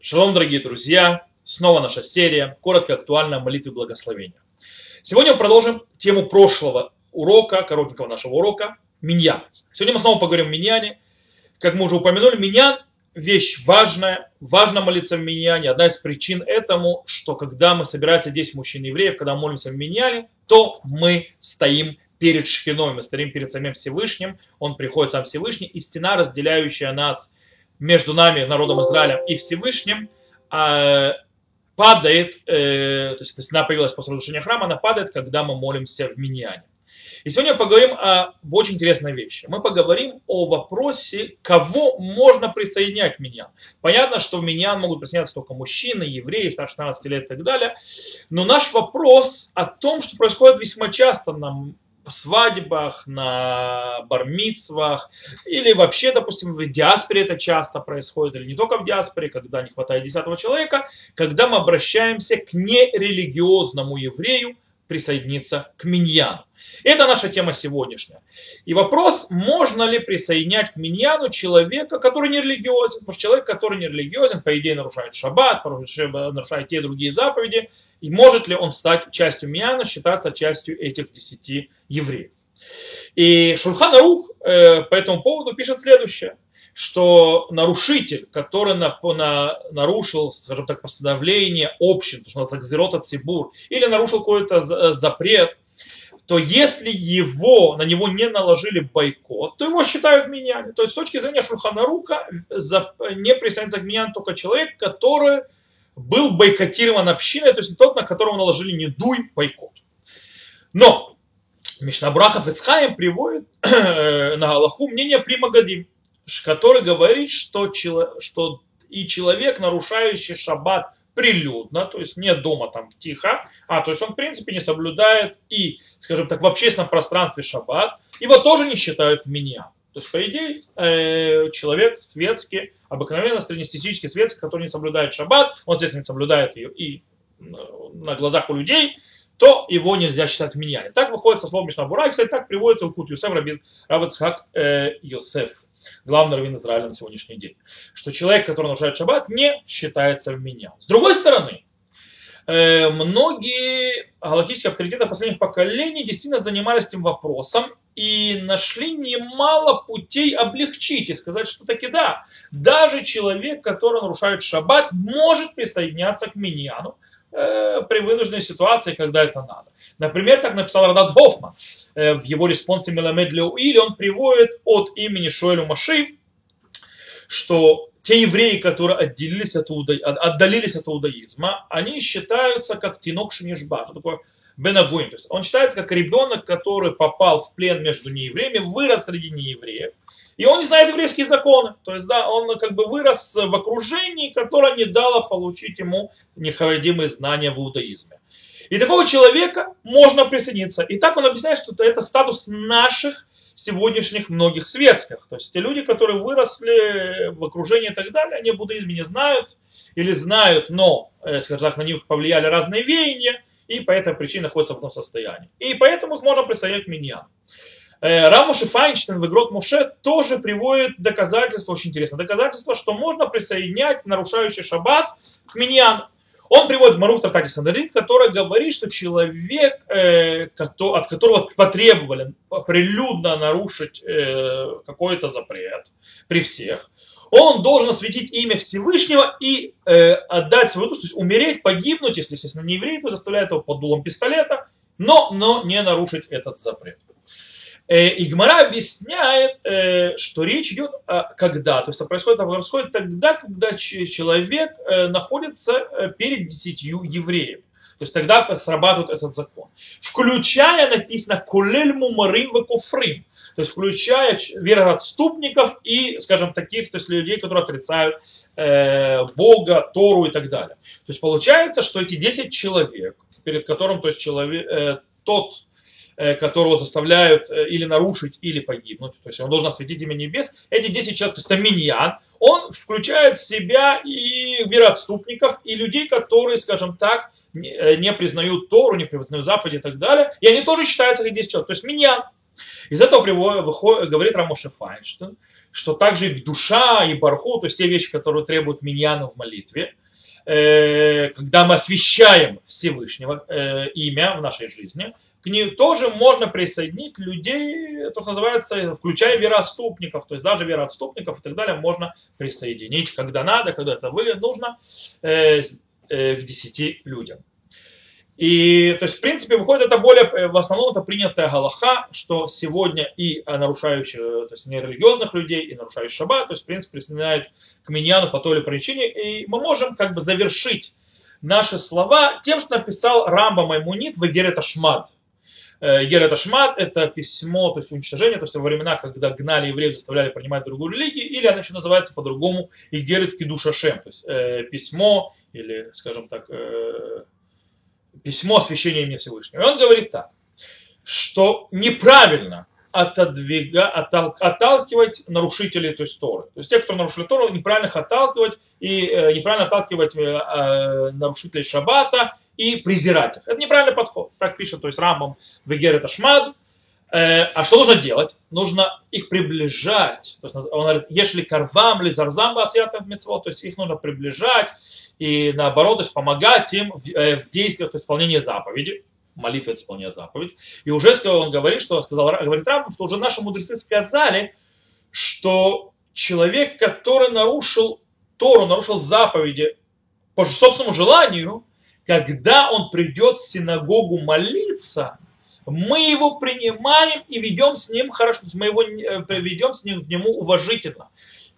Шалом, дорогие друзья! Снова наша серия «Коротко актуальная молитвы благословения». Сегодня мы продолжим тему прошлого урока, коротенького нашего урока – миньян. Сегодня мы снова поговорим о миньяне. Как мы уже упомянули, миньян – вещь важная, важно молиться в миньяне. Одна из причин этому, что когда мы собираемся 10 мужчин евреев, когда мы молимся в миньяне, то мы стоим перед Шхиной, мы стоим перед самим Всевышним, он приходит сам Всевышний, и стена, разделяющая нас между нами, народом Израиля и Всевышним, а, падает, э, то есть эта стена появилась после разрушения храма, она падает, когда мы молимся в Миньяне. И сегодня поговорим о очень интересной вещи. Мы поговорим о вопросе, кого можно присоединять в Миньян. Понятно, что в Миньян могут присоединяться только мужчины, евреи, старше 16 лет и так далее. Но наш вопрос о том, что происходит весьма часто нам свадьбах, на бармицвах, или вообще, допустим, в диаспоре это часто происходит, или не только в диаспоре, когда не хватает десятого человека, когда мы обращаемся к нерелигиозному еврею присоединиться к миньяну. Это наша тема сегодняшняя. И вопрос, можно ли присоединять к миньяну человека, который не религиозен. Потому что человек, который не религиозен, по идее нарушает шаббат, нарушает те другие заповеди. И может ли он стать частью миньяна, считаться частью этих десяти евреев. И Шульхан Арух э, по этому поводу пишет следующее что нарушитель, который на, на, нарушил, скажем так, постановление общин, то, что называется Цибур, или нарушил какой-то э, запрет, то если его, на него не наложили бойкот, то его считают миньяне. То есть с точки зрения Шурханарука не присоединится к миньяне только человек, который был бойкотирован общиной, то есть тот, на которого наложили не дуй бойкот. Но Мишнабрахов Ицхаем приводит э, на Галаху мнение Примагадим, который говорит, что, что и человек, нарушающий шаббат прилюдно, то есть не дома там тихо, а то есть он в принципе не соблюдает и, скажем так, в общественном пространстве шаббат, его тоже не считают в меня. То есть, по идее, э, человек светский, обыкновенно среднестатистический светский, который не соблюдает шаббат, он, естественно, не соблюдает ее и на глазах у людей, то его нельзя считать в миньяне. Так выходит со слов Мишнабура, и, кстати, так приводит Илкут Юсеф Рабицхак э, Йосеф главный раввин Израиля на сегодняшний день, что человек, который нарушает шаббат, не считается в меня. С другой стороны, э, многие галактические авторитеты последних поколений действительно занимались этим вопросом и нашли немало путей облегчить и сказать, что таки да, даже человек, который нарушает шаббат, может присоединяться к миньяну э, при вынужденной ситуации, когда это надо. Например, как написал Радац Гофман, Э, в его респонсе Меламед или он приводит от имени Шуэлю Маши, что те евреи, которые отделились от иуда... отдалились от иудаизма, они считаются как тинок шинишба. Что такое бенагуим? То есть он считается как ребенок, который попал в плен между неевреями, вырос среди неевреев. И он не знает еврейские законы. То есть, да, он как бы вырос в окружении, которое не дало получить ему необходимые знания в иудаизме. И такого человека можно присоединиться. И так он объясняет, что это статус наших сегодняшних многих светских. То есть те люди, которые выросли в окружении и так далее, они буддизме не знают или знают, но, э, скажем так, на них повлияли разные веяния, и по этой причине находятся в этом состоянии. И поэтому их можно присоединять к миньяну. Э, Рамуши Файнштейн в Игрот Муше тоже приводит доказательство, очень интересное доказательство, что можно присоединять нарушающий шаббат к миньяну. Он приводит Мару в Сандарит, который говорит, что человек, э, от которого потребовали прилюдно нарушить э, какой-то запрет при всех, он должен осветить имя Всевышнего и отдать свою душу, то есть умереть, погибнуть, если, естественно, не еврей, то заставляет его под дулом пистолета, но, но не нарушить этот запрет. Э, и Гмара объясняет, э, что речь идет когда. То есть это происходит, это происходит тогда, когда человек э, находится перед десятью евреев. То есть тогда срабатывает этот закон. Включая, написано, кулель мумарим кофрим. То есть включая вероотступников и, скажем, таких, то есть людей, которые отрицают Бога, Тору и так далее. То есть получается, что эти 10 человек, перед которым то есть человек, тот которого заставляют э, или нарушить, или погибнуть. То есть он должен осветить имя небес. Эти 10 человек, то есть это миньян, он включает в себя и вероотступников, и людей, которые, скажем так, не э, признают Тору, не признают заповеди и так далее. И они тоже считаются как 10 человек. То есть миньян. Из этого выходит, говорит Рамоше Файнштейн, что также и душа, и барху, то есть те вещи, которые требуют миньяна в молитве, э, когда мы освещаем Всевышнего э, имя в нашей жизни, ним тоже можно присоединить людей, то, что называется, включая вероотступников, то есть даже вероотступников и так далее можно присоединить, когда надо, когда это нужно, э, э, к десяти людям. И, то есть, в принципе, выходит это более, э, в основном это принятая галаха, что сегодня и нарушающих, то есть нерелигиозных людей, и нарушающих шаббат, то есть, в принципе, присоединяют к миньяну по той или причине, и мы можем как бы завершить наши слова тем, что написал Рамба Маймунит в Эгерет Ашмад. Э, Эгерет Ашмад – это письмо, то есть уничтожение, то есть во времена, когда гнали евреев, заставляли принимать другую религию, или она еще называется по-другому Эгерет Кидушашем, то есть э, письмо, или, скажем так, э, письмо освящения имени Всевышнего. И он говорит так, что неправильно отодвига, оттал, отталкивать нарушителей той есть. То есть те, кто нарушили Тору, неправильно их отталкивать и э, неправильно отталкивать э, э, нарушителей Шаббата и презирать их. Это неправильный подход. Так пишет, то есть Рамбам Вегер это Шмад. Э, а что нужно делать? Нужно их приближать. То есть он говорит, если карвам ли зарзам басьятам мецвод, то есть их нужно приближать и наоборот, то есть помогать им в, э, в действиях, то есть исполнении заповеди молитва это исполнение заповедь. И уже он говорит, что сказал, говорит Рамбам, что уже наши мудрецы сказали, что человек, который нарушил Тору, нарушил заповеди по собственному желанию, когда он придет в синагогу молиться, мы его принимаем и ведем с ним хорошо, мы его э, ведем с ним к нему уважительно.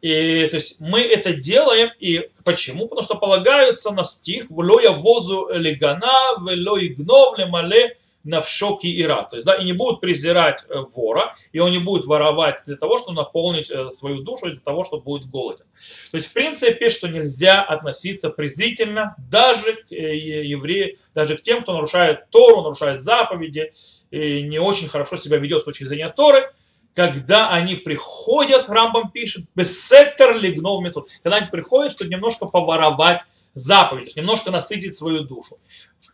И, то есть мы это делаем, и почему? Потому что полагаются на стих «Влоя возу легана, вело игнов лемале навшоки и рад». То есть, да, и не будут презирать э, вора, и он не будет воровать для того, чтобы наполнить э, свою душу, для того, чтобы будет голоден. То есть, в принципе, что нельзя относиться презрительно даже к э, евреям, даже к тем, кто нарушает Тору, нарушает заповеди, и не очень хорошо себя ведет с точки зрения Торы, когда они приходят, Рамбам пишет, бессектор лигнов мецот, когда они приходят, чтобы немножко поворовать заповедь, немножко насытить свою душу.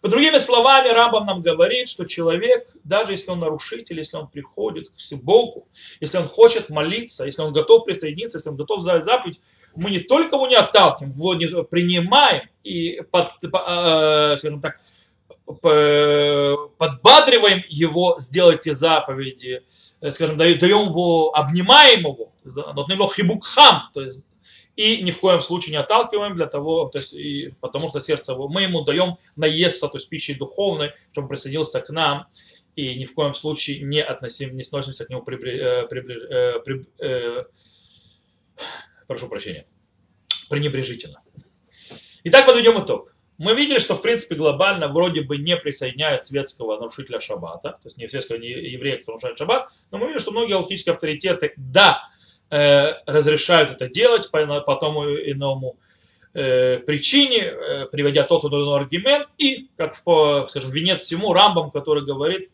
По другими словами, Рамбам нам говорит, что человек, даже если он нарушитель, если он приходит к Богу, если он хочет молиться, если он готов присоединиться, если он готов взять заповедь, мы не только его не отталкиваем, его не принимаем и, под, э, скажем так, подбадриваем его сделать те заповеди, скажем, даем его, обнимаем его, нотнем его хибукхам, то есть и ни в коем случае не отталкиваем для того, то есть, и, потому что сердце его, мы ему даем наесться, то есть пищей духовной, чтобы он присоединился к нам, и ни в коем случае не относим, не сносимся к нему при, э, при, э, при, э, прошу прощения, пренебрежительно. Итак, подведем итог мы видели, что в принципе глобально вроде бы не присоединяют светского нарушителя шаббата, то есть не светского не еврея, кто нарушает шаббат, но мы видим, что многие алхимические авторитеты, да, э, разрешают это делать по, по тому иному э, причине, э, приводя тот или иной аргумент, и, как по, скажем, венец всему, Рамбам, который говорит,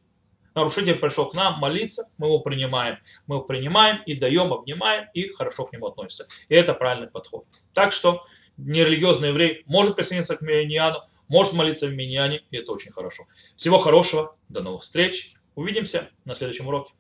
нарушитель пришел к нам молиться, мы его принимаем. Мы его принимаем и даем, обнимаем, и хорошо к нему относимся. И это правильный подход. Так что нерелигиозный еврей может присоединиться к миньяну, может молиться в миньяне, и это очень хорошо. Всего хорошего, до новых встреч, увидимся на следующем уроке.